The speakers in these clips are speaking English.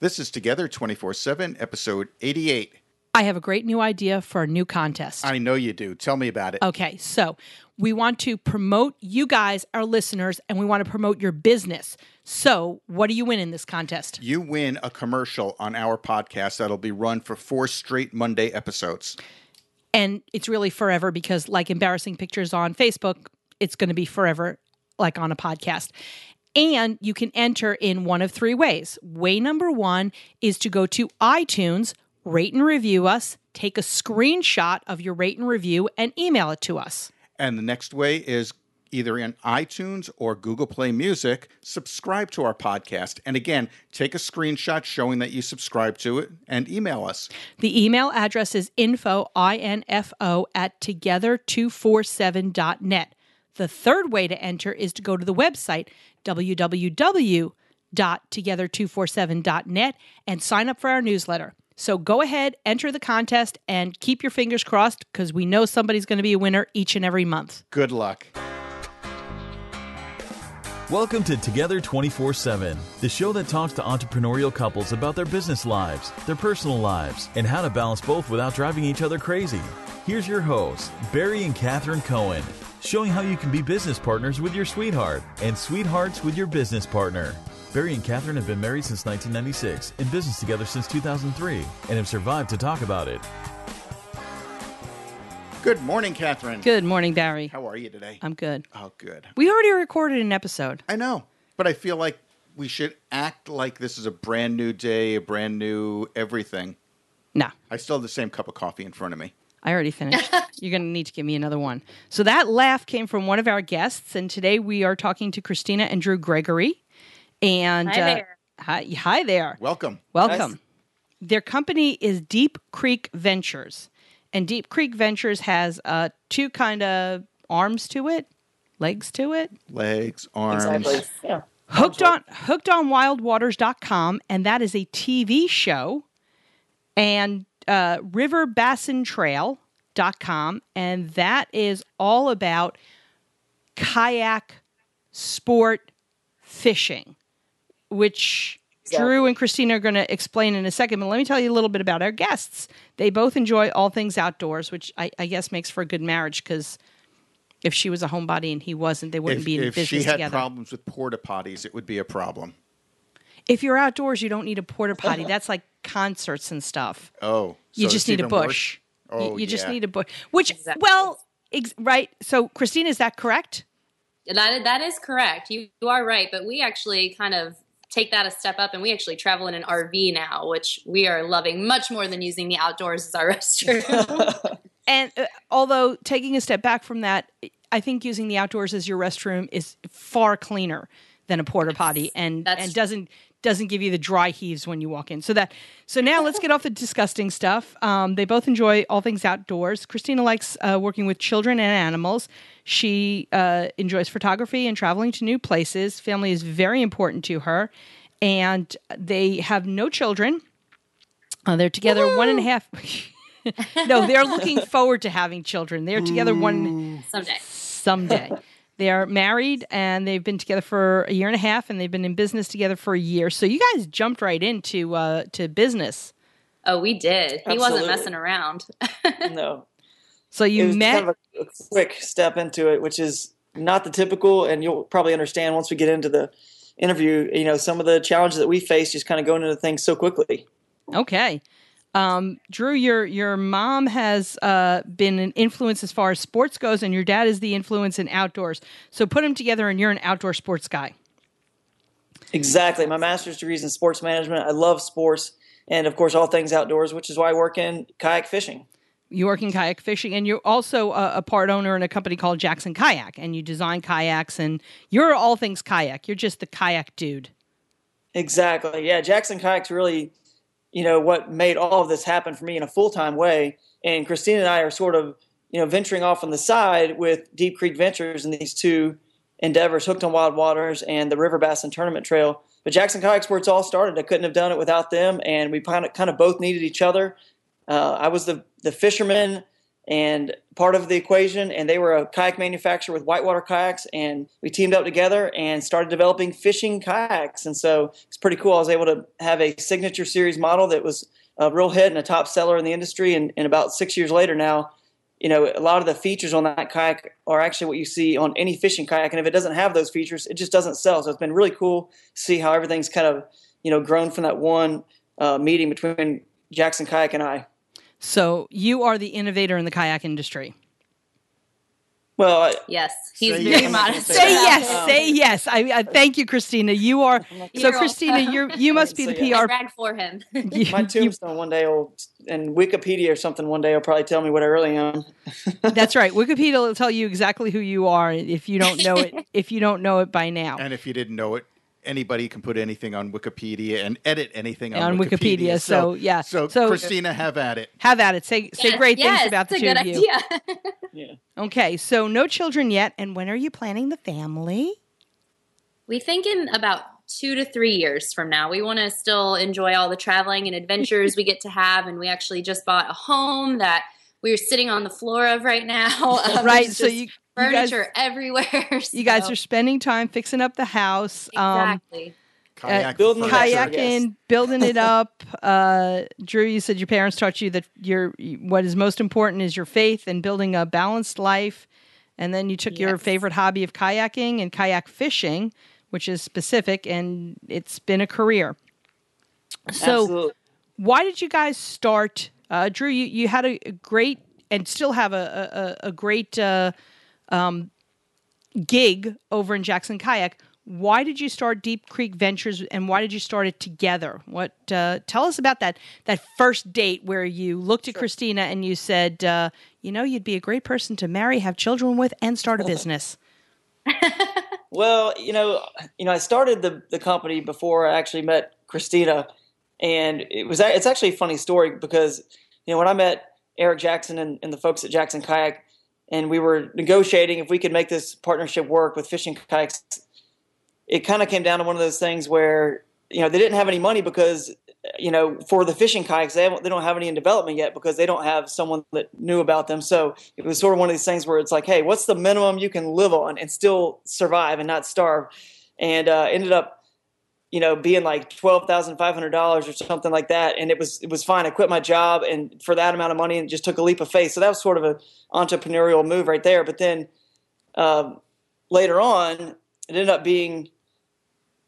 This is Together 24 7, episode 88. I have a great new idea for a new contest. I know you do. Tell me about it. Okay, so we want to promote you guys, our listeners, and we want to promote your business. So, what do you win in this contest? You win a commercial on our podcast that'll be run for four straight Monday episodes. And it's really forever because, like embarrassing pictures on Facebook, it's going to be forever, like on a podcast. And you can enter in one of three ways. Way number one is to go to iTunes, rate and review us, take a screenshot of your rate and review, and email it to us. And the next way is either in iTunes or Google Play Music, subscribe to our podcast. And again, take a screenshot showing that you subscribe to it and email us. The email address is info, I-N-F-O, at together247.net. The third way to enter is to go to the website, www.together247.net, and sign up for our newsletter. So go ahead, enter the contest, and keep your fingers crossed because we know somebody's going to be a winner each and every month. Good luck. Welcome to Together 24 7, the show that talks to entrepreneurial couples about their business lives, their personal lives, and how to balance both without driving each other crazy. Here's your hosts, Barry and Catherine Cohen, showing how you can be business partners with your sweetheart and sweethearts with your business partner. Barry and Catherine have been married since 1996, in business together since 2003, and have survived to talk about it. Good morning, Catherine. Good morning, Barry. How are you today? I'm good. Oh, good. We already recorded an episode. I know, but I feel like we should act like this is a brand new day, a brand new everything. No, I still have the same cup of coffee in front of me. I already finished. You're going to need to give me another one. So that laugh came from one of our guests, and today we are talking to Christina and Drew Gregory. And Hi uh, there. hi, hi there. Welcome. Welcome. Their company is Deep Creek Ventures, and Deep Creek Ventures has uh, two kind of arms to it, legs to it. Legs, arms. Exactly. Yeah. Hooked on hooked on wildwaters.com and that is a TV show and uh riverbassintrail.com and that is all about kayak sport fishing which Drew and Christina are going to explain in a second, but let me tell you a little bit about our guests. They both enjoy all things outdoors, which I, I guess makes for a good marriage because if she was a homebody and he wasn't, they wouldn't If, be in if business together. If she had together. problems with porta potties, it would be a problem. If you're outdoors, you don't need a porta potty. That's like concerts and stuff. Oh, You so just need a even worse? bush. You- Oh, you, just need a bush. Which, Exactly. well, ex- right. So, Christine, is that correct? That, that is correct. You, you are right, but we actually kind of take that a step up and we actually travel in an RV now, which we are loving much more than using the outdoors as our restroom. And uh, although taking a step back from that, I think using the outdoors as your restroom is far cleaner than a porta potty, and That's- and doesn't doesn't give you the dry heaves when you walk in. So that so now let's get off the disgusting stuff. Um, they both enjoy all things outdoors. Christina likes uh, working with children and animals. She uh, enjoys photography and traveling to new places. Family is very important to her, and they have no children. Uh, they're together one and a half. no, they're looking forward to having children. They're together one Someday. someday. They are married and they've been together for a year and a half, and they've been in business together for a year. So you guys jumped right into uh, to business. Oh, we did. He wasn't messing around. no. So It you was met. kind of a, a quick step into it, which is not the typical, and you'll probably understand once we get into the interview, you know, some of the challenges that we face just kind of going into things so quickly. okay, um, Drew, your your mom has uh, been an influence as far as sports goes, and your dad is the influence in outdoors. So put them together, and you're an outdoor sports guy. Exactly. My master's degree is in sports management. I love sports and, of course, all things outdoors, which is why I work in kayak fishing. You work in kayak fishing, and you're also a, a part owner in a company called Jackson Kayak, and you design kayaks, and you're all things kayak. You're just the kayak dude. Exactly. Yeah, Jackson Kayak's really, you know, what made all of this happen for me in a full time way. And Christine and I are sort of, you know, venturing off on the side with Deep Creek Ventures and these two endeavors, Hooked on Wild Waters and the River Bassin Tournament Trail. But Jackson Kayak's where it's all started. I couldn't have done it without them, and we kind of kind of both needed each other. Uh, I was the the fisherman and part of the equation. And they were a kayak manufacturer with whitewater kayaks, and we teamed up together and started developing fishing kayaks. And so it's pretty cool. I was able to have a signature series model that was a real hit and a top seller in the industry. And, and about six years later now, you know, a lot of the features on that kayak are actually what you see on any fishing kayak. And if it doesn't have those features, it just doesn't sell. So it's been really cool to see how everything's kind of, you know, grown from that one uh, meeting between Jackson Kayak and I. So you are the innovator in the kayak industry. Well, I, Yes, he's Say very yes. modest. Say yes, Um, say yes. I, I thank you, Christina. You are so, You're Christina. You you must be the Say yes. I PR. brag for him. you- my you- tombstone one day will, and Wikipedia or something one day will probably tell me what I really am. that's right. Wikipedia will tell you exactly who you are if you don't know it. If you don't know it by now. And if you didn't know it, anybody can put anything on Wikipedia and edit anything on, On Wikipedia, so, yeah. So, So- Christina, have at it. Have at it. Say say great yes, things about the two a of you. idea. Yeah. Okay, so no children yet. And when are you planning the family? we think in about two to three years from now, we want to still enjoy all the traveling and adventures we get to have. And we actually just bought a home that we're sitting on the floor of right now. Um, right. So just you you guys furniture everywhere. you guys are spending time fixing up the house. Um, exactly. Kayak building the furniture. kayaking, building it up. Uh, Drew, you said your parents taught you that your what is most important is your faith and building a balanced life. And then you took your favorite hobby of kayaking and kayak fishing, which is specific, and it's been a career. So, Absolutely. why did you guys start? Uh, Drew, you, you had a, great and still have a, a, a great uh, um, gig over in Jackson Kayak. Why did you start Deep Creek Ventures, and why did you start it together? What uh, tell us about that that first date where you looked at Christina and you said, uh, you know, you'd be a great person to marry, have children with, and start a business. Well, you know, you know, I started the the company before I actually met Christina, and it was it's actually a funny story because you know when I met Eric Jackson and, and the folks at Jackson Kayak, and we were negotiating if we could make this partnership work with fishing kayaks. It kind of came down to one of those things where you know they didn't have any money because you know for the fishing kayaks they they don't have any in development yet because they don't have someone that knew about them. So it was sort of one of these things where it's like, hey, what's the minimum you can live on and still survive and not starve? And uh, ended up, you know, being like twelve thousand five hundred dollars or something like that. And it was it was fine. I quit my job and for that amount of money and just took a leap of faith. So that was sort of an entrepreneurial move right there. But then um, later on, it ended up being,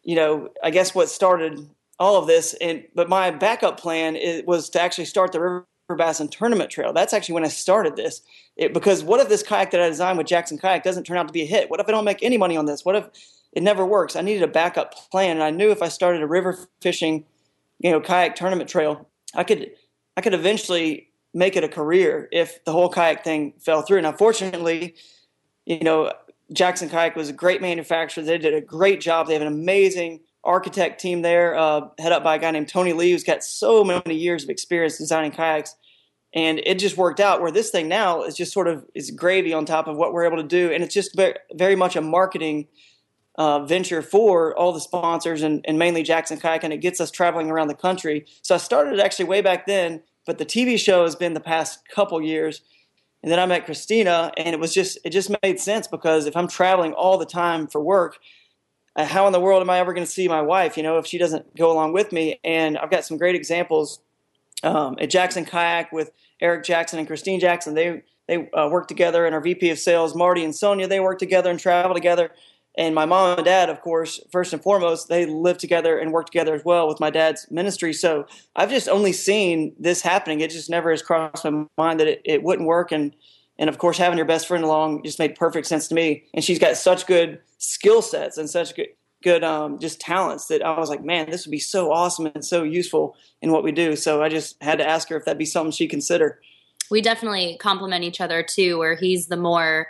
you know, I guess what started all of this. And but my backup plan is, was to actually start the River Bassin Tournament Trail. That's actually when I started this. It, because what if this kayak that I designed with Jackson Kayak doesn't turn out to be a hit? What if I don't make any money on this? What if it never works? I needed a backup plan, and I knew if I started a river fishing, you know, kayak tournament trail, I could I could eventually make it a career if the whole kayak thing fell through. Now, fortunately, you know, Jackson Kayak was a great manufacturer. They did a great job. They have an amazing architect team there, uh, head up by a guy named Tony Lee, who's got so many years of experience designing kayaks. And it just worked out where this thing now is just sort of is gravy on top of what we're able to do, and it's just very, very much a marketing uh, venture for all the sponsors and, and mainly Jackson Kayak, and it gets us traveling around the country. So I started actually way back then, but the TV show has been the past couple years. And then I met Christina, and it was just it just made sense because if I'm traveling all the time for work, uh, how in the world am I ever going to see my wife? You know, if she doesn't go along with me. And I've got some great examples um, at Jackson Kayak with Eric Jackson and Christine Jackson. They they uh, work together, and our VP of Sales Marty and Sonia they work together and travel together. And my mom and dad, of course, first and foremost, they live together and work together as well with my dad's ministry. So I've just only seen this happening. It just never has crossed my mind that it, it wouldn't work. And and of course, having your best friend along just made perfect sense to me. And she's got such good skill sets and such good good um, just talents that I was like, man, this would be so awesome and so useful in what we do. So I just had to ask her if that'd be something she'd consider. we definitely complement each other too where he's the more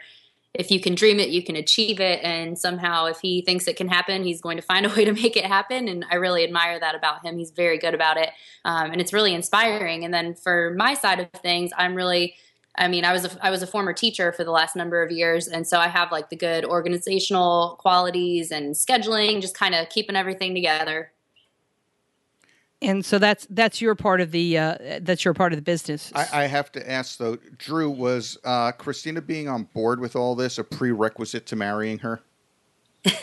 if you can dream it you can achieve it. And somehow if he thinks it can happen he's going to find a way to make it happen. And i really admire that about him. He's very good about it. Um, and it's really inspiring. And then for my side of things i'm really I mean, I was a, I was a former teacher for the last number of years, and so I have like the good organizational qualities and scheduling, just kind of keeping everything together. And so that's that's your part of the uh, that's your part of the business. I, I have to ask though, Drew, was uh, Christina being on board with all this a prerequisite to marrying her?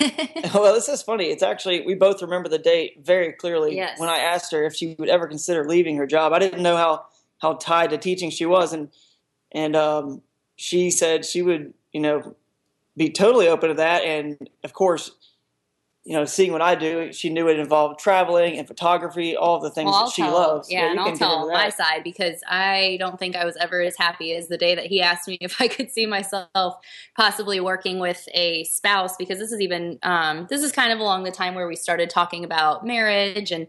well, this is funny. It's actually we both remember the date very clearly Yes. when I asked her if she would ever consider leaving her job. I didn't know how how tied to teaching she was, and and um, she said she would, you know, be totally open to that. And of course, you know, seeing what I do, she knew it involved traveling and photography, all the things Well, that she tell, loves. Yeah, you and I'll can tell my side because I don't think I was ever as happy as the day that he asked me if I could see myself possibly working with a spouse. Because this is even um, this is kind of along the time where we started talking about marriage and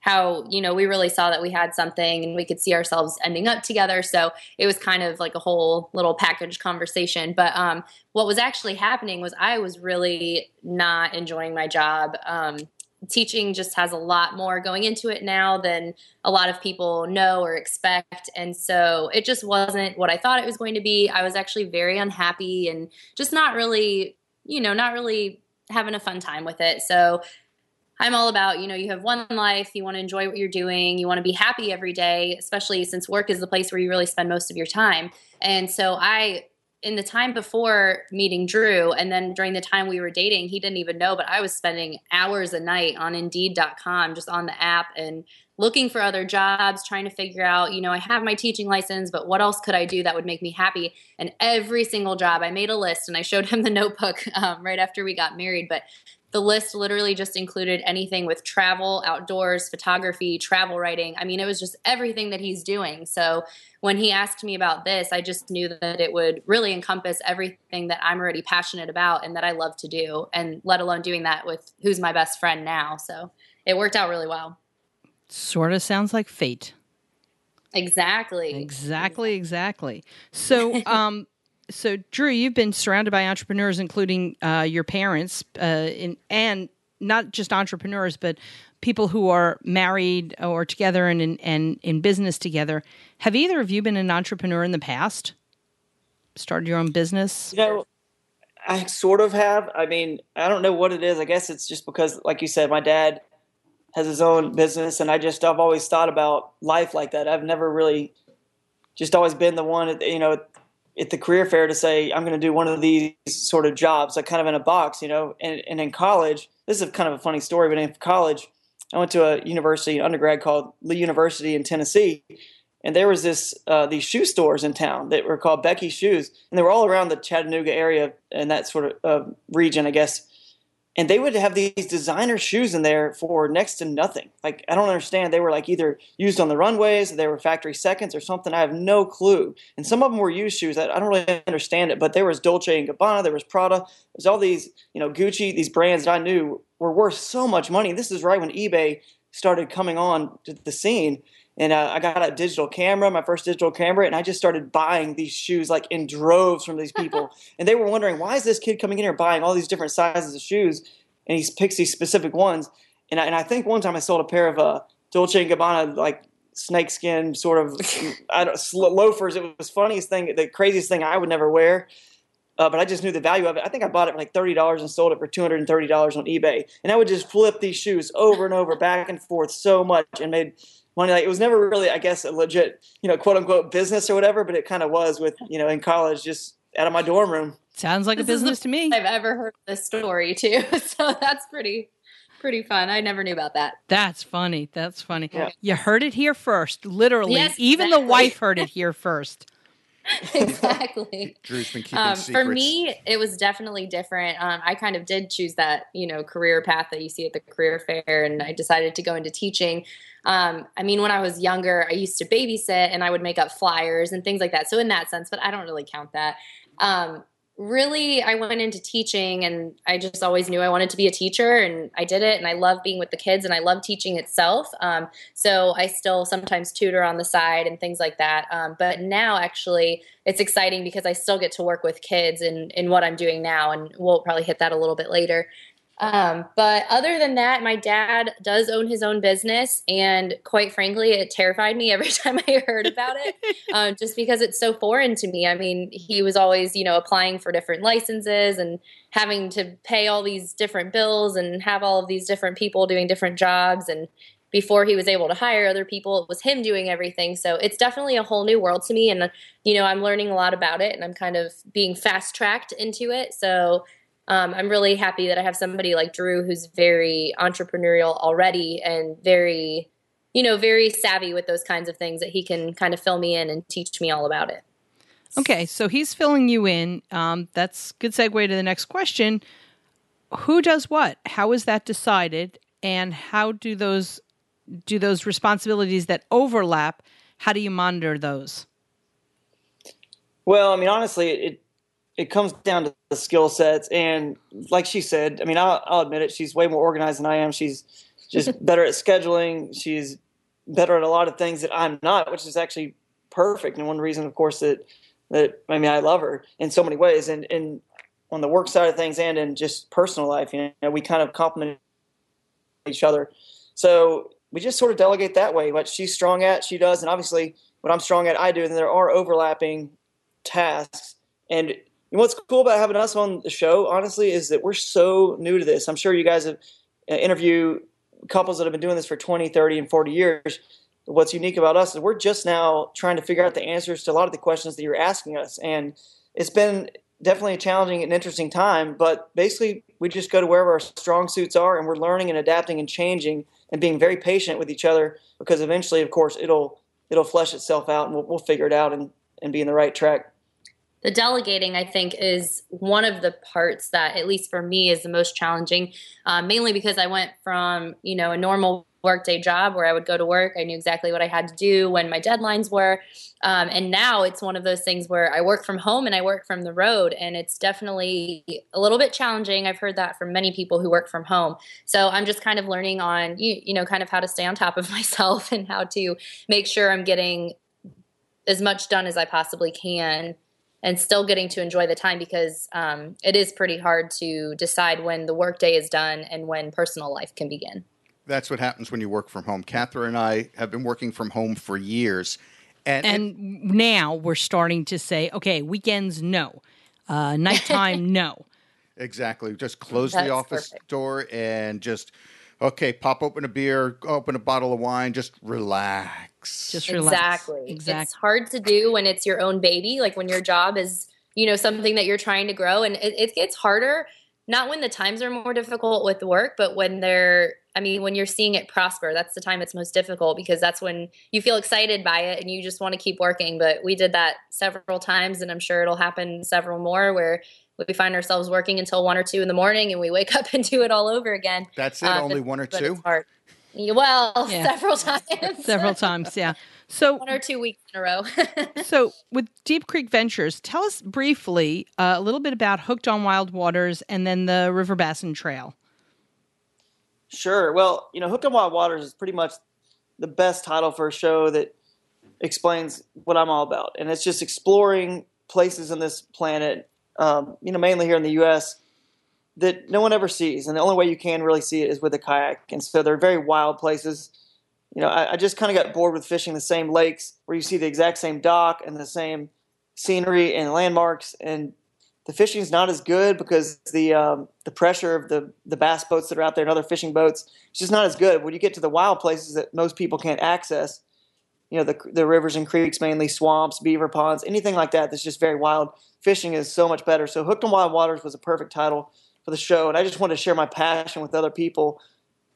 how you know we really saw that we had something and we could see ourselves ending up together. So it was kind of like a whole little package conversation. But um, what was actually happening was i was really not enjoying my job. Um, teaching just has a lot more going into it now than a lot of people know or expect. And so it just wasn't what i thought it was going to be. I was actually very unhappy and just not really you know not really having a fun time with it. So I'm all about, you know, you have one life, you want to enjoy what you're doing, you want to be happy every day, especially since work is the place where you really spend most of your time. And so I in the time before meeting Drew and then during the time we were dating, he didn't even know, but I was spending hours a night on indeed.com just on the app and looking for other jobs, trying to figure out, you know, I have my teaching license, but what else could I do that would make me happy? And every single job, I made a list and I showed him the notebook um, right after we got married. But the list literally just included anything with travel, outdoors, photography, travel writing. I mean, it was just everything that he's doing. So when he asked me about this, I just knew that it would really encompass everything that I'm already passionate about and that I love to do, and let alone doing that with who's my best friend now. So it worked out really well. Sort of sounds like fate. Exactly. Exactly, exactly. So, um, so Drew, you've been surrounded by entrepreneurs, including uh, your parents, uh, in, and not just entrepreneurs, but people who are married or together and in, and in business together. Have either of you been an entrepreneur in the past? Started your own business? You know, I sort of have. I mean, I don't know what it is. I guess it's just because, like you said, my dad has his own business, and I just I've always thought about life like that. I've never really just always been the one, you know, at the career fair to say I'm going to do one of these sort of jobs, like kind of in a box, you know. And, and in college, this is kind of a funny story, but in college, I went to a university, an undergrad called Lee University in Tennessee, and there was this uh, these shoe stores in town that were called Becky's Shoes, and they were all around the Chattanooga area and that sort of uh, region, I guess. And they would have these designer shoes in there for next to nothing. Like I don't understand. They were like either used on the runways, they were factory seconds, or something. I have no clue. And some of them were used shoes. I I don't really understand it. But there was Dolce and Gabbana, there was Prada, there's all these, you know, Gucci, these brands that I knew were worth so much money. This is right when eBay started coming on to the scene and uh, I got a digital camera, my first digital camera, and I just started buying these shoes like in droves from these people. and they were wondering, why is this kid coming in here buying all these different sizes of shoes? And he picks these specific ones. And I, and I think one time I sold a pair of uh, Dolce and Gabbana like snakeskin sort of I don't, sl- loafers. It was funniest thing, the craziest thing I would never wear. Uh, but I just knew the value of it. I think I bought it for like thirty dollars and sold it for two hundred and thirty dollars on eBay. And I would just flip these shoes over and over, back and forth, so much, and made money. Like it was never really, I guess, a legit, you know, quote unquote business or whatever. But it kind of was with, you know, in college, just out of my dorm room. Sounds like a This is the business to me. I've ever heard this story too. So that's pretty pretty fun. I never knew about that. That's funny. That's funny. Yeah. You heard it here first, literally. Yes, Even the wife heard it here first. exactly. Drew's been keeping Um, secrets. for me, it was definitely different. Um, I kind of did choose that, you know, career path that you see at the career fair, and I decided to go into teaching. Um, I mean, when I was younger, I used to babysit and I would make up flyers and things like that. So in that sense, but I don't really count that. Um, really, I went into teaching, and I just always knew I wanted to be a teacher, and I did it. And I love being with the kids, and I love teaching itself. Um, so I still sometimes tutor on the side and things like that. Um, but now, actually, it's exciting because I still get to work with kids in, in what I'm doing now, and we'll probably hit that a little bit later. Um, but other than that, my dad does own his own business, and quite frankly, it terrified me every time I heard about it, um, just because it's so foreign to me. I mean, he was always, you know, applying for different licenses and having to pay all these different bills and have all of these different people doing different jobs, and before he was able to hire other people, it was him doing everything. So it's definitely a whole new world to me. And, you know, I'm learning a lot about it and I'm kind of being fast tracked into it. So um, I'm really happy that I have somebody like Drew who's very entrepreneurial already and very, you know, very savvy with those kinds of things that he can kind of fill me in and teach me all about it. Okay, so he's filling you in. Um, that's good segue to the next question. Who does what? How is that decided? And how do those do those responsibilities that overlap? How do you monitor those? Well, I mean, honestly, it it comes down to the skill sets, and like she said, I mean, I'll, I'll admit it. She's way more organized than I am. She's just better at scheduling. She's better at a lot of things that I'm not, which is actually perfect. And one reason, of course, that that I mean, I love her in so many ways, and and on the work side of things and in just personal life, you know, we kind of complement each other. So we just sort of delegate that way. What she's strong at, she does, and obviously what I'm strong at, I do. And there are overlapping tasks. And what's cool about having us on the show, honestly, is that we're so new to this. I'm sure you guys have uh, interviewed couples that have been doing this for 20, 30, and 40 years. What's unique about us is we're just now trying to figure out the answers to a lot of the questions that you're asking us. And it's been definitely a challenging and interesting time, but basically we just go to wherever our strong suits are and we're learning and adapting and changing and being very patient with each other because eventually, of course, it'll it'll flesh itself out and we'll, we'll figure it out and, and be in the right track. The delegating, I think, is one of the parts that, at least for me, is the most challenging. Uh, mainly because I went from you know a normal workday job where I would go to work. I knew exactly what I had to do when my deadlines were. Um, and now it's one of those things where I work from home and I work from the road. And it's definitely a little bit challenging. I've heard that from many people who work from home. So I'm just kind of learning on, you, you know, kind of how to stay on top of myself and how to make sure I'm getting as much done as I possibly can and still getting to enjoy the time because um, it is pretty hard to decide when the workday is done and when personal life can begin that's what happens when you work from home. Catherine and I have been working from home for years. And, and it, now we're starting to say, okay, weekends, no. Uh, nighttime, no. Exactly. Just close That's the office perfect. door and just, okay, pop open a beer, open a bottle of wine, just relax. Just relax. Exactly. Exactly. It's hard to do when it's your own baby, like when your job is, you know, something that you're trying to grow. And it, it gets harder, not when the times are more difficult with work, but when they're I mean, when you're seeing it prosper, that's the time it's most difficult because that's when you feel excited by it and you just want to keep working. But we did that several times, and I'm sure it'll happen several more where we find ourselves working until one or two in the morning and we wake up and do it all over again. That's it, uh, only but, one or two? Well, yeah. several times. several times, yeah. So one or two weeks in a row. so with Deep Creek Ventures, tell us briefly uh, a little bit about Hooked on Wild Waters and then the River Bassin Trail. Sure. Well, you know, Hooked on Wild Waters is pretty much the best title for a show that explains what I'm all about, and it's just exploring places on this planet, um, you know, mainly here in the U.S. that no one ever sees, and the only way you can really see it is with a kayak. And so they're very wild places. You know, I, I just kind of got bored with fishing the same lakes where you see the exact same dock and the same scenery and landmarks, and the fishing is not as good because the um, the pressure of the the bass boats that are out there and other fishing boats is just not as good. When you get to the wild places that most people can't access, you know the the rivers and creeks, mainly swamps, beaver ponds, anything like that that's just very wild. Fishing is so much better. So Hooked on Wild Waters was a perfect title for the show, and I just wanted to share my passion with other people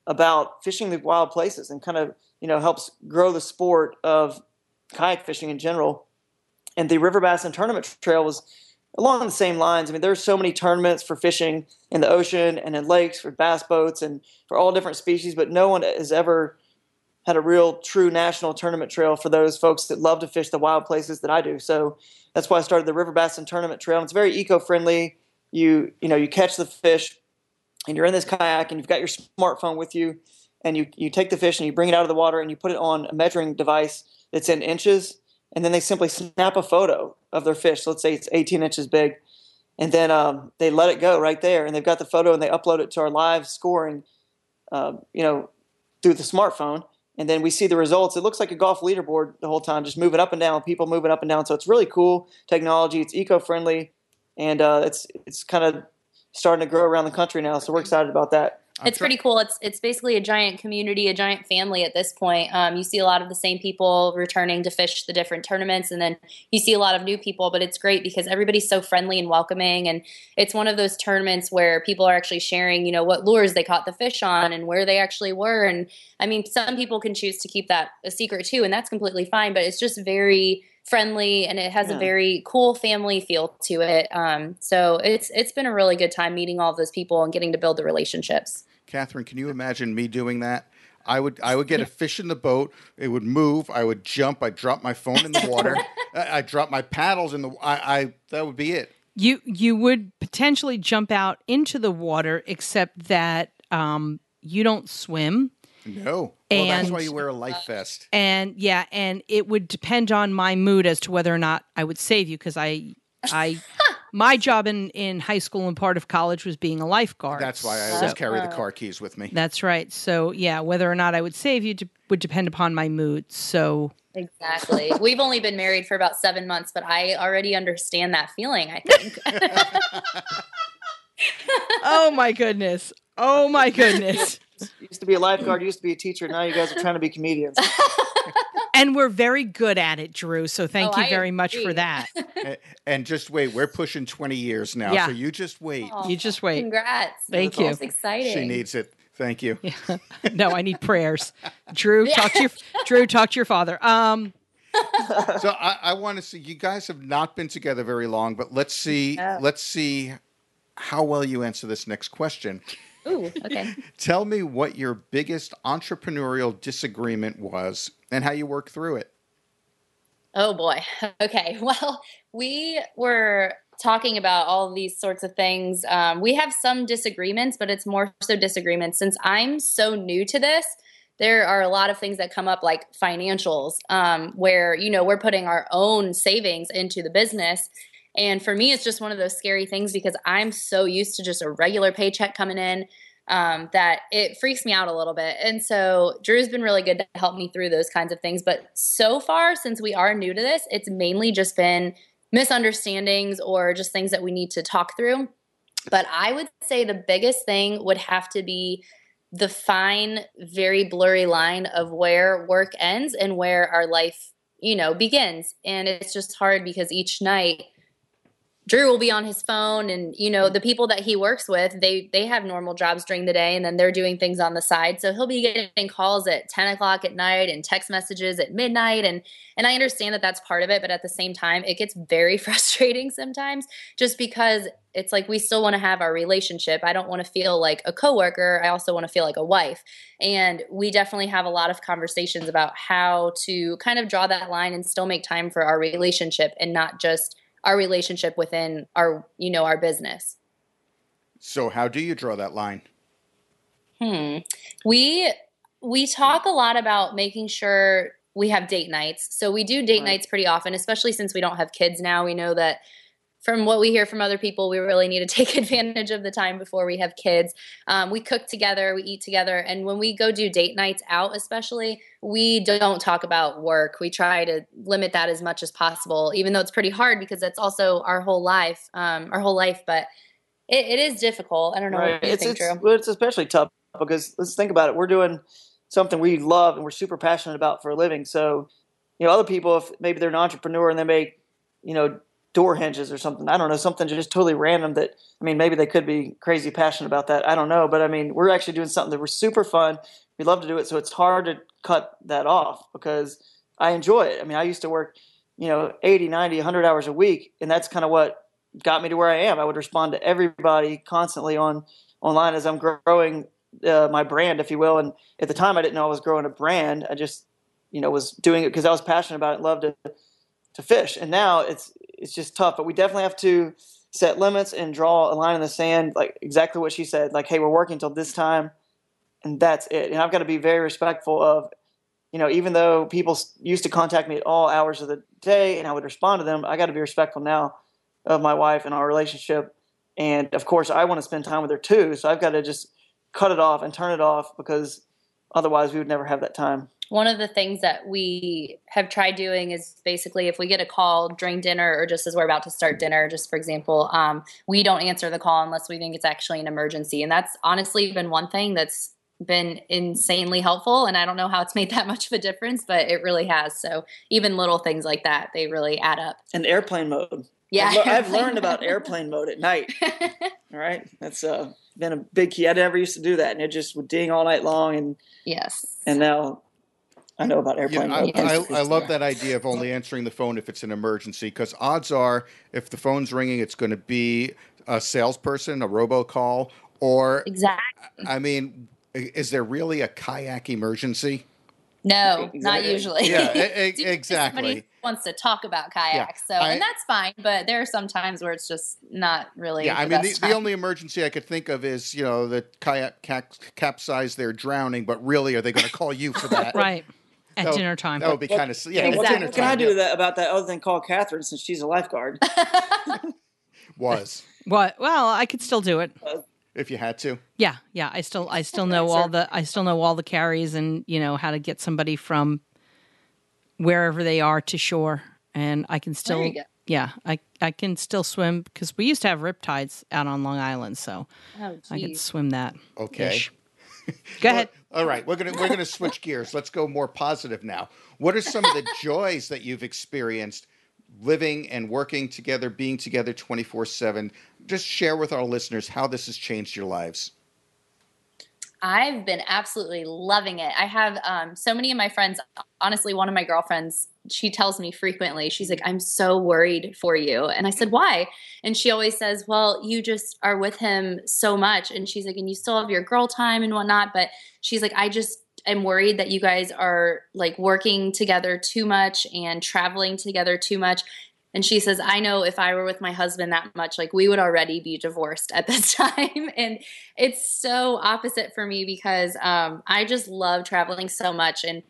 about fishing the wild places and kind of you know helps grow the sport of kayak fishing in general. And the River Bassin Tournament Trail was along the same lines. I mean, there's so many tournaments for fishing in the ocean and in lakes for bass boats and for all different species, but no one has ever had a real true national tournament trail for those folks that love to fish the wild places that I do. So that's why I started the River Bassin Tournament Trail. And it's very eco-friendly. You you know you catch the fish, and you're in this kayak, and you've got your smartphone with you, and you you take the fish and you bring it out of the water, and you put it on a measuring device that's in inches, and then they simply snap a photo of their fish. So let's say it's 18 inches big, and then um, they let it go right there, and they've got the photo and they upload it to our live scoring, uh, you know, through the smartphone, and then we see the results. It looks like a golf leaderboard the whole time, just moving up and down, people moving up and down. So it's really cool technology. It's eco-friendly, and uh, it's it's kind of starting to grow around the country now. So we're excited about that. I'm it's pretty cool. It's it's basically a giant community, a giant family at this point. Um, you see a lot of the same people returning to fish the different tournaments, and then you see a lot of new people. But it's great because everybody's so friendly and welcoming, and it's one of those tournaments where people are actually sharing, you know, what lures they caught the fish on and where they actually were. And I mean, some people can choose to keep that a secret too, and that's completely fine. But it's just very friendly and it has Yeah. a very cool family feel to it. Um, so it's it's been a really good time meeting all of those people and getting to build the relationships. Catherine, can you imagine me doing that? I would I would get a fish in the boat. It would move. I would jump. I'd drop my phone in the water. I, I'd drop my paddles in the. I, I that would be it. You you would potentially jump out into the water, except that um, you don't swim. No. Well, that's why you wear a life vest. and yeah and it would depend on my mood as to whether or not i would save you because i i my job in in high school and part of college was being a lifeguard That's why I always So- carry the oh. car keys with me. that's right so yeah whether or not i would save you de- would depend upon my mood so Exactly. We've only been married for about seven months, but I already understand that feeling. I think. oh my goodness oh my goodness Used to be a lifeguard, used to be a teacher. Now you guys are trying to be comedians. and we're very good at it drew so thank Oh, you I very much for that A- and just wait, we're pushing 20 years now. Yeah. So you just wait. you just wait Congrats. Thank That's you. exciting. She needs it. Thank you. no i need prayers drew talk to your drew talk to your father um So I, I want to see you guys have not been together very long, but let's see Oh. let's see how well you answer this next question. Ooh, okay. Tell me what your biggest entrepreneurial disagreement was and how you worked through it. Oh boy. Okay. Well, we were talking about all these sorts of things. Um, we have some disagreements, but it's more so disagreements. Since I'm so new to this, there are a lot of things that come up, like financials, um, where you know we're putting our own savings into the business. And for me, it's just one of those scary things because I'm so used to just a regular paycheck coming in um, that it freaks me out a little bit. And so Drew's been really good to help me through those kinds of things. But so far, since we are new to this, it's mainly just been misunderstandings or just things that we need to talk through. But I would say the biggest thing would have to be the fine, very blurry line of where work ends and where our life, you know, begins. And it's just hard because each night Drew will be on his phone and you know the people that he works with they they have normal jobs during the day and then they're doing things on the side. So he'll be getting calls at 10 o'clock at night and text messages at midnight. And and I understand that that's part of it but at the same time it gets very frustrating sometimes just because it's like we still want to have our relationship. I don't want to feel like a coworker. I also want to feel like a wife. And we definitely have a lot of conversations about how to kind of draw that line and still make time for our relationship and not just our relationship within our you know our business So how do you draw that line? hmm we we talk a lot about making sure we have date nights so we do date Right. nights pretty often especially since we don't have kids now we know that from what we hear from other people we really need to take advantage of the time before we have kids um, we cook together we eat together and when we go do date nights out especially we don't talk about work we try to limit that as much as possible even though it's pretty hard because that's also our whole life um, our whole life but it, it is difficult i don't know right. what you It's think it's, Drew. well, it's especially tough because let's think about it. We're doing something we love and we're super passionate about for a living. So, you know, other people, if maybe they're an entrepreneur and they make, you know, door hinges or something. I don't know, something just totally random that I mean, maybe they could be crazy passionate about that. I don't know, but I mean, we're actually doing something that we're super fun. We love to do it, so it's hard to cut that off because I enjoy it. I mean, I used to work, you know, 80, 90, 100 hours a week, and that's kind of what got me to where I am. I would respond to everybody constantly on online as I'm growing uh, my brand, if you will. And at the time, I didn't know I was growing a brand. I just, you know, was doing it because I was passionate about it, and loved to to fish. And now it's it's just tough. But we definitely have to set limits and draw a line in the sand, like exactly what she said. Like, hey, we're working till this time, and that's it. And I've got to be very respectful of, you know, even though people used to contact me at all hours of the day, and I would respond to them, I got to be respectful now of my wife and our relationship. And of course, I want to spend time with her too. So I've got to just cut it off and turn it off because otherwise we would never have that time. One of the things that we have tried doing is basically if we get a call during dinner or just as we're about to start dinner, just for example, um, we don't answer the call unless we think it's actually an emergency. And that's honestly been one thing that's been insanely helpful. And I don't know how it's made that much of a difference, but it really has. So even little things like that, they really add up. And airplane mode. Yeah, I've, I've learned about airplane mode at night. All right, that's uh, been a big key. I never used to do that, and it just would ding all night long. And yes, and now I know about You airplane know, I. I, I love that idea of only answering the phone if it's an emergency because odds are if the phone's ringing, it's going to be a salesperson, a robocall, or exactly. I mean, is there really a kayak emergency? No, not usually. Yeah, exactly. Somebody wants to talk about kayaks, so I- and that's fine. But there are some times where it's just not really. Yeah, I mean, the, best the time. only emergency I could think of is, you know, the kayak cap- capsize, they're drowning, but really, are they going to call you for that? Right. At That would- dinner time. That would be kind of, yeah, what, it's Exactly. what can I do yeah. that about that other than call Catherine since she's a lifeguard? Was, What? Well, I could still do it. if you had to. Yeah, yeah. I still I still know all the I still know all the carries and you know how to get somebody from wherever they are to shore, and I can still you go. yeah I I can still swim because we used to have riptides out on Long Island, so oh, I could swim that. Okay. ish. Go ahead. All right, we're gonna we're gonna switch gears. Let's go more positive now. What are some of the joys that you've experienced living and working together, being together twenty four seven? Just share with our listeners how this has changed your lives. I've been absolutely loving it. I have um, so many of my friends. Honestly, one of my girlfriends, she tells me frequently, she's like, "I'm so worried for you," and I said, "Why?" And she always says, "Well, you just are with him so much," and she's like, "And you still have your girl time and whatnot," but she's like, "I just." am worried that you guys are like working together too much and traveling together too much and she says, I know if I were with my husband that much, like we would already be divorced at this time. and it's so opposite for me because um, I just love traveling so much. And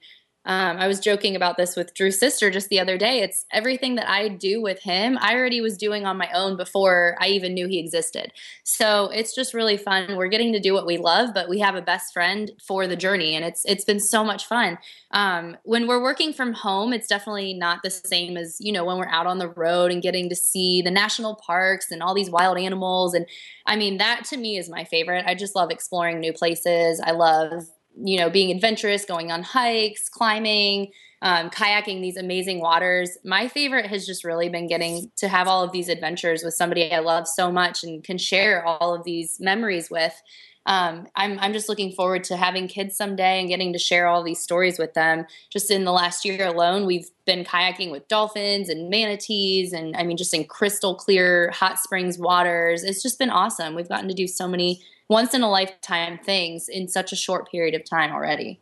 um, I was joking about this with Drew's sister just the other day. It's everything that I do with him, I already was doing on my own before I even knew he existed. So it's just really fun. We're getting to do what we love, but we have a best friend for the journey, and it's it's been so much fun. Um, when we're working from home, it's definitely not the same as you know when we're out on the road and getting to see the national parks and all these wild animals. And I mean, that to me is my favorite. I just love exploring new places. I love you know being adventurous, going on hikes, climbing. Um, kayaking these amazing waters. My favorite has just really been getting to have all of these adventures with somebody I love so much and can share all of these memories with um, I'm, I'm just looking forward to having kids someday and getting to share all these stories with them. Just in the last year alone, we've been kayaking with dolphins and manatees, and I mean, just in crystal clear hot springs waters. It's just been awesome. We've gotten to do so many once in a lifetime things in such a short period of time already.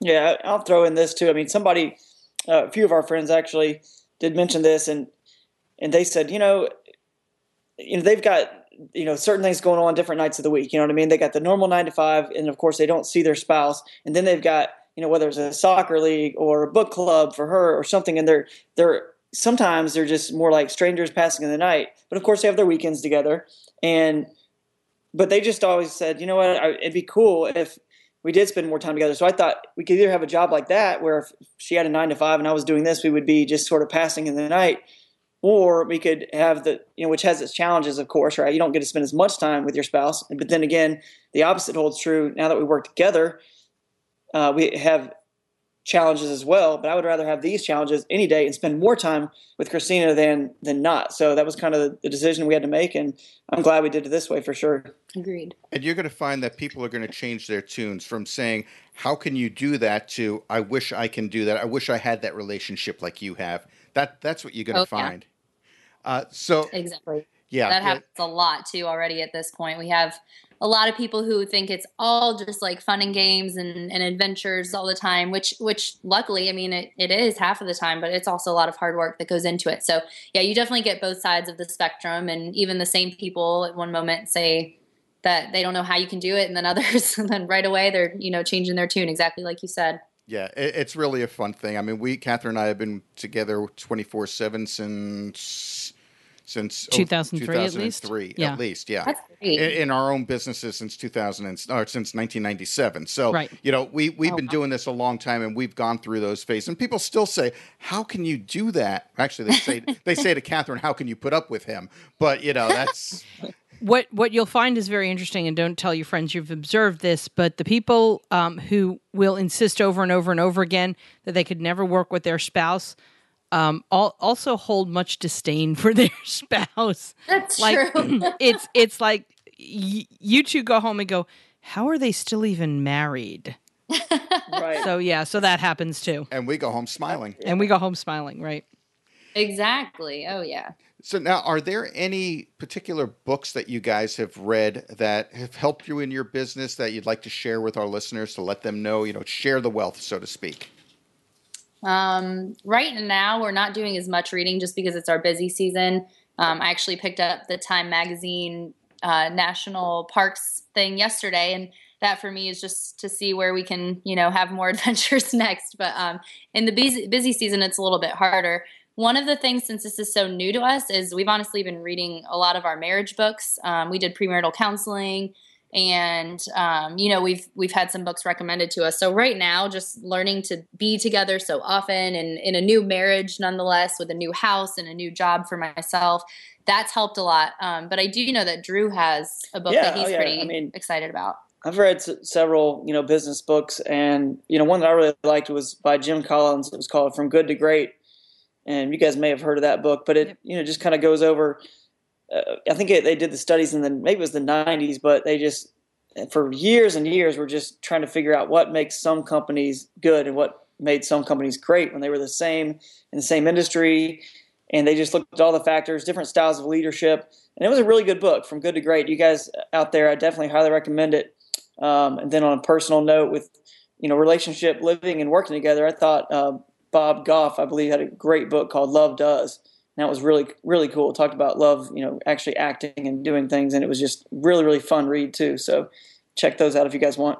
Yeah, I'll throw in this too. I mean, somebody, uh, a few of our friends actually did mention this, and and they said, you know, you know, they've got you know certain things going on different nights of the week. You know what I mean? They got the normal nine to five, and of course they don't see their spouse, and then they've got you know whether it's a soccer league or a book club for her or something, and they're they're sometimes they're just more like strangers passing in the night. But of course they have their weekends together, and but they just always said, you know what, it'd be cool if we did spend more time together. So I thought we could either have a job like that, where if she had a nine to five and I was doing this, we would be just sort of passing in the night, or we could have the, you know, which has its challenges, of course, right? You don't get to spend as much time with your spouse. But then again, the opposite holds true. Now that we work together, uh, we have challenges as well. But I would rather have these challenges any day and spend more time with Christina than than not. So that was kind of the decision we had to make, and I'm glad we did it this way for sure. Agreed. And you're going to find that people are going to change their tunes from saying, How can you do that? to I wish I can do that. I wish I had that relationship like you have. That That's what you're going to Oh, yeah. Uh, so, Exactly. yeah. that happens a lot too already at this point. We have a lot of people who think it's all just like fun and games and, and adventures all the time, which which luckily, I mean, it, it is half of the time, but it's also a lot of hard work that goes into it. So yeah, you definitely get both sides of the spectrum, and even the same people at one moment say that they don't know how you can do it, and then others, and then right away they're you know changing their tune exactly like you said. Yeah, it, it's really a fun thing. I mean, we, Catherine and I have been together 24 7 since since oh, 2003 at least? Yeah. at least, yeah. That's great. in, in our own businesses since 2000 and, or since 1997. So, Right. you know, we we've Oh, been wow. doing this a long time and we've gone through those phases. And people still say, "How can you do that?" Actually, they say they say to Catherine, "How can you put up with him?" But you know, that's what what you'll find is very interesting and don't tell your friends you've observed this but the people um, who will insist over and over and over again that they could never work with their spouse um, al- also hold much disdain for their spouse That's like true. it's it's like y- you two go home and go how are they still even married Right. so yeah so that happens too and we go home smiling. and we go home smiling right exactly. Oh yeah. So now, are there any particular books that you guys have read that have helped you in your business that you'd like to share with our listeners to let them know, you know, share the wealth, so to speak? Um, right now, we're not doing as much reading just because it's our busy season. Um, I actually picked up the Time Magazine uh, National Parks thing yesterday, and that for me is just to see where we can, you know, have more adventures next. But um, in the busy, busy season, it's a little bit harder. One of the things, since this is so new to us, is we've honestly been reading a lot of our marriage books. Um, we did premarital counseling and um, you know we've we've had some books recommended to us so right now just learning to be together so often and in a new marriage nonetheless with a new house and a new job for myself that's helped a lot um, but i do know that drew has a book Yeah, that he's oh, yeah. pretty I mean- excited about I've read s- several, you know, business books, and you know, one that I really liked was by Jim Collins. It was called "From Good to Great," and you guys may have heard of that book. But it, you know, just kind of goes over. Uh, I think it, they did the studies in the maybe it was the '90s, but they just for years and years were just trying to figure out what makes some companies good and what made some companies great when they were the same in the same industry. And they just looked at all the factors, different styles of leadership, and it was a really good book, From Good to Great. You guys out there, I definitely highly recommend it. Um, and then on a personal note, with you know relationship, living and working together, I thought uh, Bob Goff, I believe, had a great book called Love Does. And that was really really cool. It talked about love, you know, actually acting and doing things, and it was just really really fun read too. So check those out if you guys want.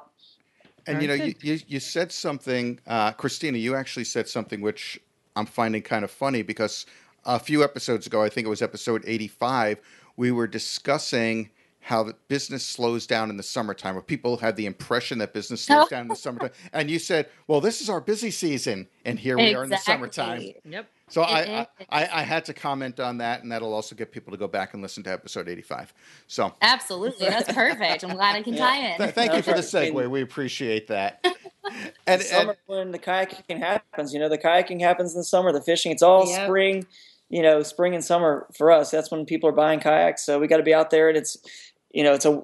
And you know, you, you you said something, uh, Christina. You actually said something which I'm finding kind of funny because a few episodes ago, I think it was episode 85, we were discussing how the business slows down in the summertime, or people have the impression that business slows down in the summertime. And you said, "Well, this is our busy season, and here we are in the summertime." Yep So It I. I I had to comment on that, and that'll also get people to go back and listen to episode 85. So absolutely that's perfect i'm glad i can tie in th- thank you for the right. segue. We appreciate that. And, and summer when the kayaking happens. You know, the kayaking happens in the summer. The fishing, it's all Yep. spring. You know, spring and summer for us. That's when people are buying kayaks. So we got to be out there, and it's, you know, it's a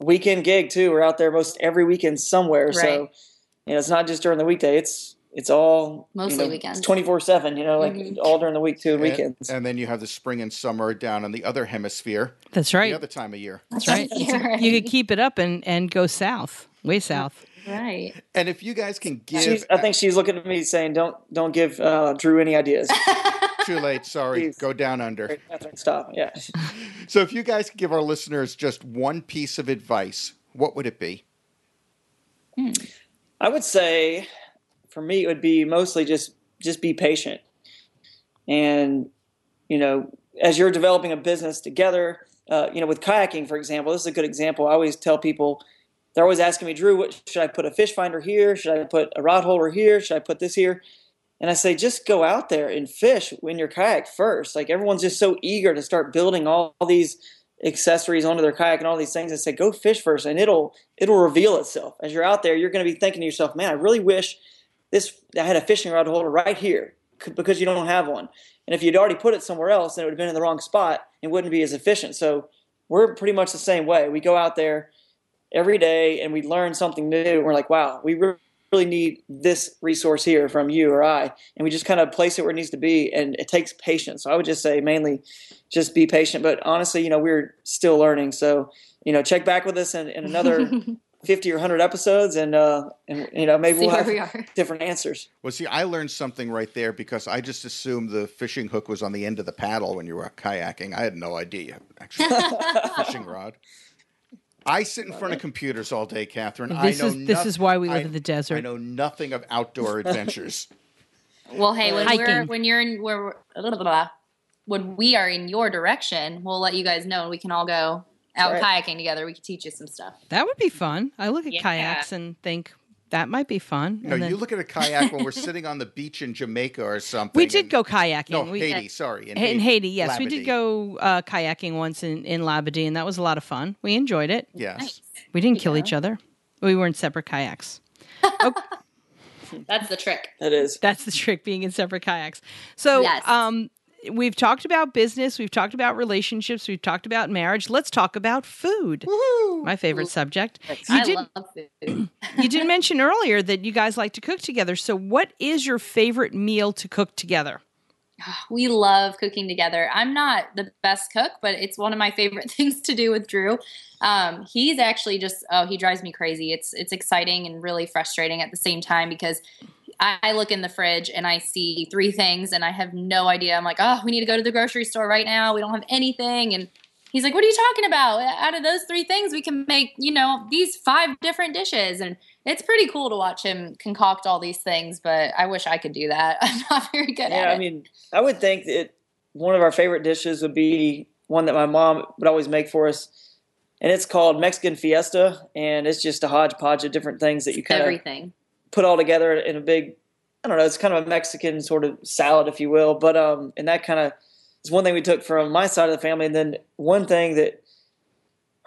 weekend gig too. We're out there most every weekend somewhere. So, you know, it's not just during the weekday. It's it's all you Mostly know, weekends. It's twenty four seven. You know, like Mhm. all during the week too, and and, weekends. and then you have the spring and summer down on the other hemisphere, that's right. the other time of year. that's right You're right. you could keep it up and and go south way south right And if you guys can give, She's, I think she's looking at me saying, "Don't don't give uh, Drew any ideas." too late. Sorry, Please. go down under. Stop. Yeah. So if you guys could give our listeners just one piece of advice, what would it be? I would say for me it would be mostly just just be patient. And you know, as you're developing a business together, uh, you know, with kayaking, for example, this is a good example. I always tell people they're always asking me, Drew, what should I put a fish finder here? Should I put a rod holder here? Should I put this here? And I say, just go out there and fish in your kayak first. Like everyone's just so eager to start building all, all these accessories onto their kayak and all these things. I say, go fish first, and it'll it'll reveal itself as you're out there. You're going to be thinking to yourself, man, I really wish this I had a fishing rod holder right here because you don't have one. And if you'd already put it somewhere else, then it would have been in the wrong spot. It wouldn't be as efficient. So we're pretty much the same way. We go out there every day and we learn something new. We're like, wow, we really need this resource here from you or I, and we just kind of place it where it needs to be. And it takes patience. So I would just say mainly just be patient. But honestly, you know, we're still learning. So you know, check back with us in, in another 50 or 100 episodes, and uh, and you know, maybe See we'll have we are. different answers. Well, see, I learned something right there because I just assumed the fishing hook was on the end of the paddle when you were kayaking. I had no idea you had fishing rod. I sit in front of computers all day, Catherine. This I know is this noth- is why we live I- in the desert. I know nothing of outdoor adventures. Well, hey, when we're when you're in where blah, blah, blah. when we are in your direction, we'll let you guys know and we can all go out Right. kayaking together. We could teach you some stuff. That would be fun. I look at Yeah. kayaks and think that might be fun. No, And then- you look at a kayak when we're sitting on the beach in Jamaica or something. we did and- go kayaking. No, we, Haiti. sorry, in, In Haiti, yes, we did go uh, kayaking once in in Labadee, and that was a lot of fun. We enjoyed it. Yes. Nice. We didn't kill each other. We were in separate kayaks. That's the trick. That is. That's the trick, being in separate kayaks. So, Yes. um, we've talked about business, we've talked about relationships, we've talked about marriage. Let's talk about food. My favorite subject. You I did love food. you did mention earlier that you guys like to cook together. So, what is your favorite meal to cook together? we love cooking together. I'm not the best cook, but it's one of my favorite things to do with Drew. Um, he's actually just oh, he drives me crazy. It's it's exciting and really frustrating at the same time because I, look in the fridge and I see three things and I have no idea. I'm like, oh, we need to go to the grocery store right now. We don't have anything and. He's like, "What are you talking about? Out of those three things, we can make, you know, these five different dishes." And it's pretty cool to watch him concoct all these things. But I wish I could do that. I'm not very good at it. Yeah, it. I mean, I would think that one of our favorite dishes would be one that my mom would always make for us, and it's called Mexican Fiesta, and it's just a hodgepodge of different things that you kind of everything. Put all together in a big. I don't know. It's kind of a Mexican sort of salad, if you will, but um, and that kind of is one thing we took from my side of the family, and then one thing that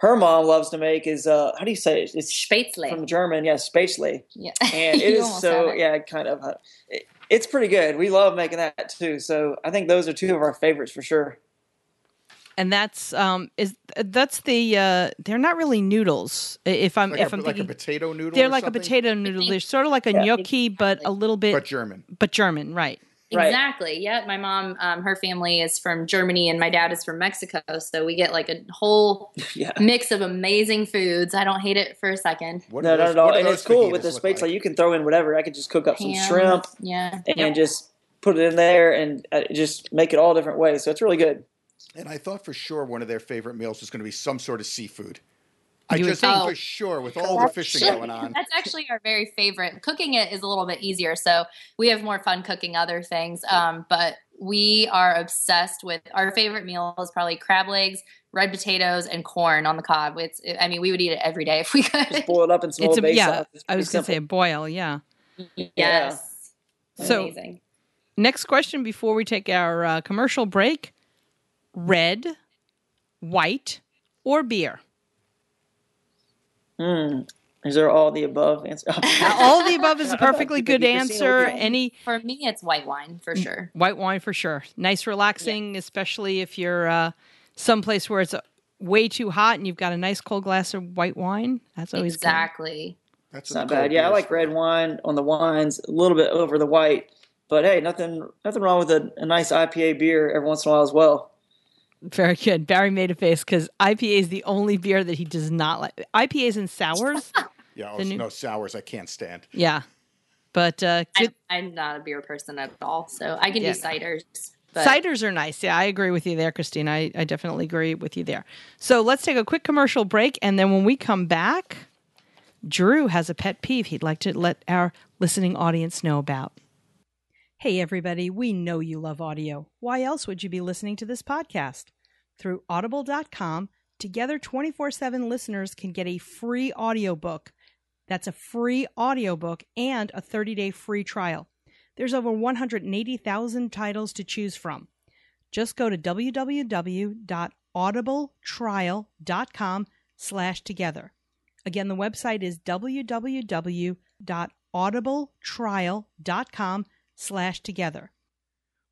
her mom loves to make is uh, how do you say it? It's Spätzle. from German, yes, Spätzle. yeah. and it is so it. yeah kind of uh, it, it's pretty good we love making that too so i think those are two of our favorites for sure And that's um is that's the uh they're not really noodles. If I'm Like, if a, I'm like a thinking potato noodle. they're or like a potato noodle. They're sort of like a Yeah. gnocchi, but a little bit but German. but German, right? Right. Exactly. Yeah. My mom, um, her family is from Germany and my dad is from Mexico. So we get like a whole yeah mix of amazing foods. I don't hate it for a second. What no are not at all and it's cool with the look space like? like? you can throw in whatever i could just cook up some shrimp Yeah. and Yep. just put it in there and uh, just make it all different ways so it's really good And I thought for sure one of their favorite meals was going to be some sort of seafood. I You would just think. think for sure with all the fishing going on. That's actually our very favorite. Cooking it is a little bit easier, so we have more fun cooking other things. Um, but we are obsessed with our favorite meal is probably crab legs, red potatoes, and corn on the cob. It's, I mean, we would eat it every day if we just could. boil it up in some It's old a base yeah. sauce. I was gonna say a boil, yeah. yes. So- Amazing. Next question before we take our uh, commercial break: red, white, or beer? Mm. Is there all the above answer? All the above is a perfectly good answer. What do you- Any For me, it's white wine for Mm. sure. white wine for sure. Nice, relaxing, especially if you're uh, someplace where it's uh, way too hot and you've got a nice cold glass of white wine. That's always good. Exactly. That's not bad. Yeah, I like red wine on the wines, a little bit over the white. But hey, nothing nothing wrong with a, a nice IPA beer every once in a while as well. Very good. Barry made a face because IPA is the only beer that he does not like. IPAs and sours, Yeah, oh, new- no sours I can't stand. yeah. But uh, good, I, I'm not a beer person at all, so I can Yeah. do ciders. But ciders are nice. Yeah, I agree with you there, Christine. I, I definitely agree with you there. So let's take a quick commercial break, and then when we come back, Drew has a pet peeve he'd like to let our listening audience know about. Hey, everybody, we know you love audio. Why else would you be listening to this podcast? Through audible.com, Together 24 7 listeners can get a free audiobook. That's a free audiobook and a 30 day free trial. There's over 180,000 titles to choose from. Just go to www.audibletrial.com slash together. Again, the website is www.audibletrial.com slash together.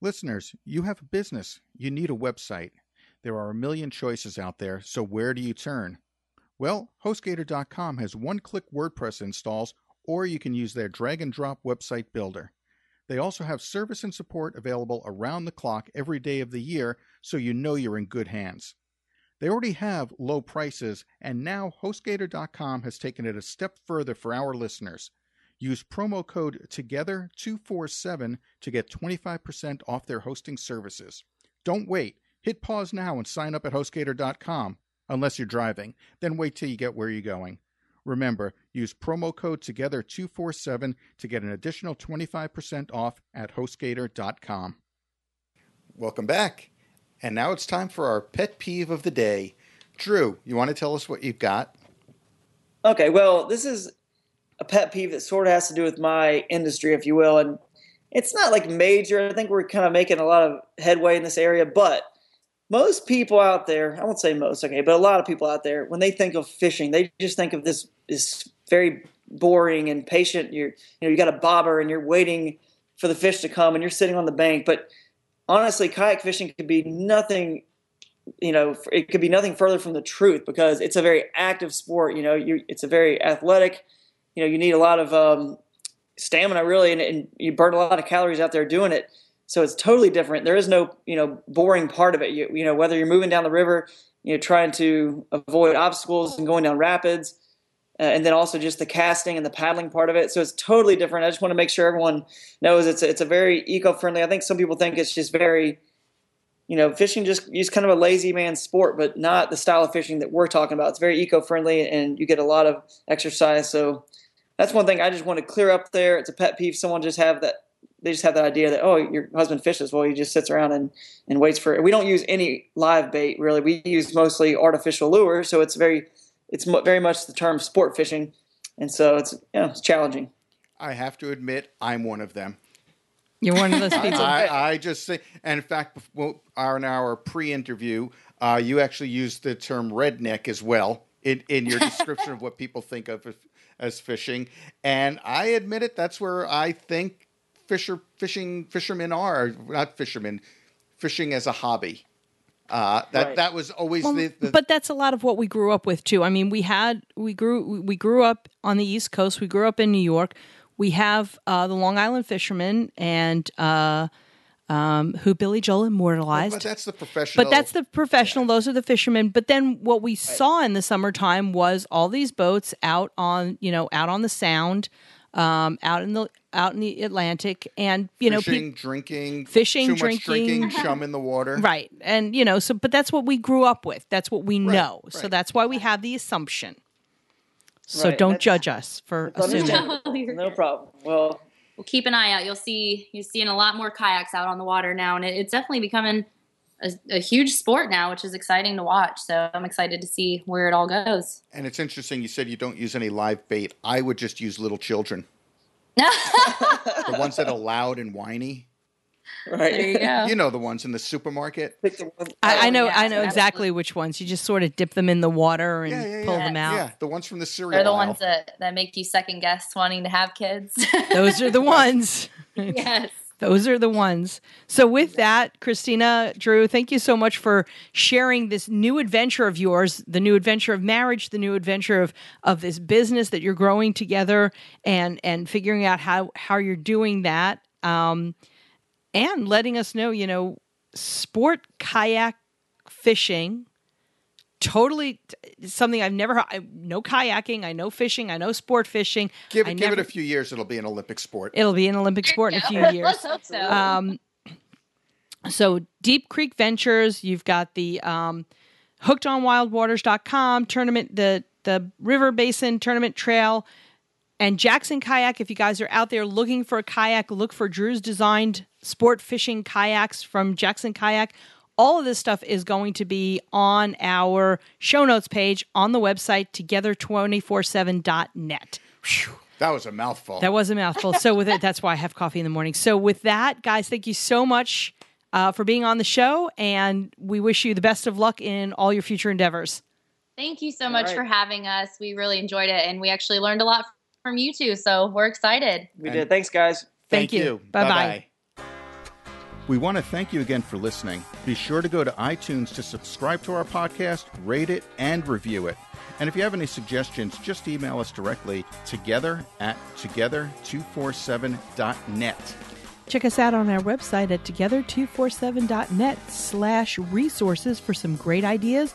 Listeners, you have a business. You need a website. There are a million choices out there, so where do you turn? Well, HostGator.com has one click WordPress installs, or you can use their drag and drop website builder. They also have service and support available around the clock every day of the year, so you know you're in good hands. They already have low prices, and now HostGator.com has taken it a step further for our listeners. Use promo code TOGETHER247 to get 25% off their hosting services. Don't wait. Hit pause now and sign up at HostGator.com. Unless you're driving, then wait till you get where you're going. Remember, use promo code TOGETHER247 to get an additional 25% off at HostGator.com. Welcome back. And now it's time for our pet peeve of the day. Drew, you want to tell us what you've got? Okay, well, this is a pet peeve that sort of has to do with my industry, if you will, and it's not like major. I think we're kind of making a lot of headway in this area, but most people out there, I won't say most, okay, but a lot of people out there, when they think of fishing, they just think of this this very boring and patient. You're you know you got a bobber and you're waiting for the fish to come and you're sitting on the bank, but honestly, kayak fishing could be nothing you know it could be nothing further from the truth because it's a very active sport you know you, it's a very athletic you know you need a lot of um, stamina really and, and, you burn a lot of calories out there doing it. So it's totally different. There is no you know boring part of it. You, you know whether you're moving down the river you know trying to avoid obstacles and going down rapids uh, and then also just the casting and the paddling part of it. So it's totally different. I just want to make sure everyone knows it's it's a very eco-friendly. I think some people think it's just very you know, fishing just is kind of a lazy man sport, but not the style of fishing that we're talking about. It's very eco-friendly, and you get a lot of exercise. So that's one thing I just want to clear up there. It's a pet peeve. Someone just have that. They just have that idea that oh, your husband fishes. Well, he just sits around and, and waits for. It. We don't use any live bait really. We use mostly artificial lure. So it's very, it's very much the term sport fishing, and so it's you know, it's challenging. I have to admit, I'm one of them. You're one of those people. I, I just say, and in fact, well, our, in our pre-interview, uh, you actually used the term redneck as well in, in your description of what people think of as fishing. And I admit it, that's where I think fisher fishing fishermen are not fishermen, fishing as a hobby. Uh, that right. that was always well, the, the, But that's a lot of what we grew up with too. I mean, we had we grew we grew up on the East Coast. We grew up in New York we have uh, the Long Island Fishermen and uh, um, who Billy Joel immortalized. But that's the professional. But that's the professional. Yeah. Those are the fishermen. But then what we right. saw in the summertime was all these boats out on you know out on the Sound. Um, out in the out in the Atlantic, and you fishing, know, pe- drinking, fishing, too drinking, much drinking, chum in the water, right? And you know, so but that's what we grew up with. That's what we right, know. Right. So that's why we have the assumption. So right. don't That's, judge us for assuming. no problem. Well, we'll keep an eye out. You'll see you're seeing a lot more kayaks out on the water now, and it, it's definitely becoming a, a, huge sport now, which is exciting to watch. So I'm excited to see where it all goes. And it's interesting. You said you don't use any live bait. I would just use little children. the ones that are loud and whiny. Right. There you go. You know the ones in the supermarket. I, I know. I know exactly which ones. You just sort of dip them in the water and yeah, yeah, pull yeah. them out. Yeah, the ones from the cereal. They're the aisle. ones that, that make you second guess wanting to have kids. Those are the ones. yes. Those are the ones. So, with that, Christina, Drew, thank you so much for sharing this new adventure of yours, the new adventure of marriage, the new adventure of, of this business that you're growing together and, and figuring out how, how you're doing that. Um, and letting us know, you know, sport kayak fishing totally something I've never I know kayaking, I know fishing, I know sport fishing. Give, give never, it a few years, it'll be an Olympic sport. It'll be an Olympic sport in a few years. Let's hope so. Um, so Deep Creek Ventures, you've got the um, hookedonwildwaters.com tournament, the the River Bassin Tournament Trail and Jackson Kayak, if you guys are out there looking for a kayak, look for Drew's designed sport fishing kayaks from Jackson Kayak. All of this stuff is going to be on our show notes page on the website together247.net. Whew, that was a mouthful. That was a mouthful. so with it, that's why I have coffee in the morning. So with that, guys, thank you so much uh, for being on the show, and we wish you the best of luck in all your future endeavors. Thank you so much right. for having us. We really enjoyed it, and we actually learned a lot from you two. So we're excited. We and did. Thanks, guys. Thank, thank you. you. Bye bye. We want to thank you again for listening. Be sure to go to iTunes to subscribe to our podcast, rate it, and review it. And if you have any suggestions, just email us directly together at together247.net. Check us out on our website at together247.net slash resources for some great ideas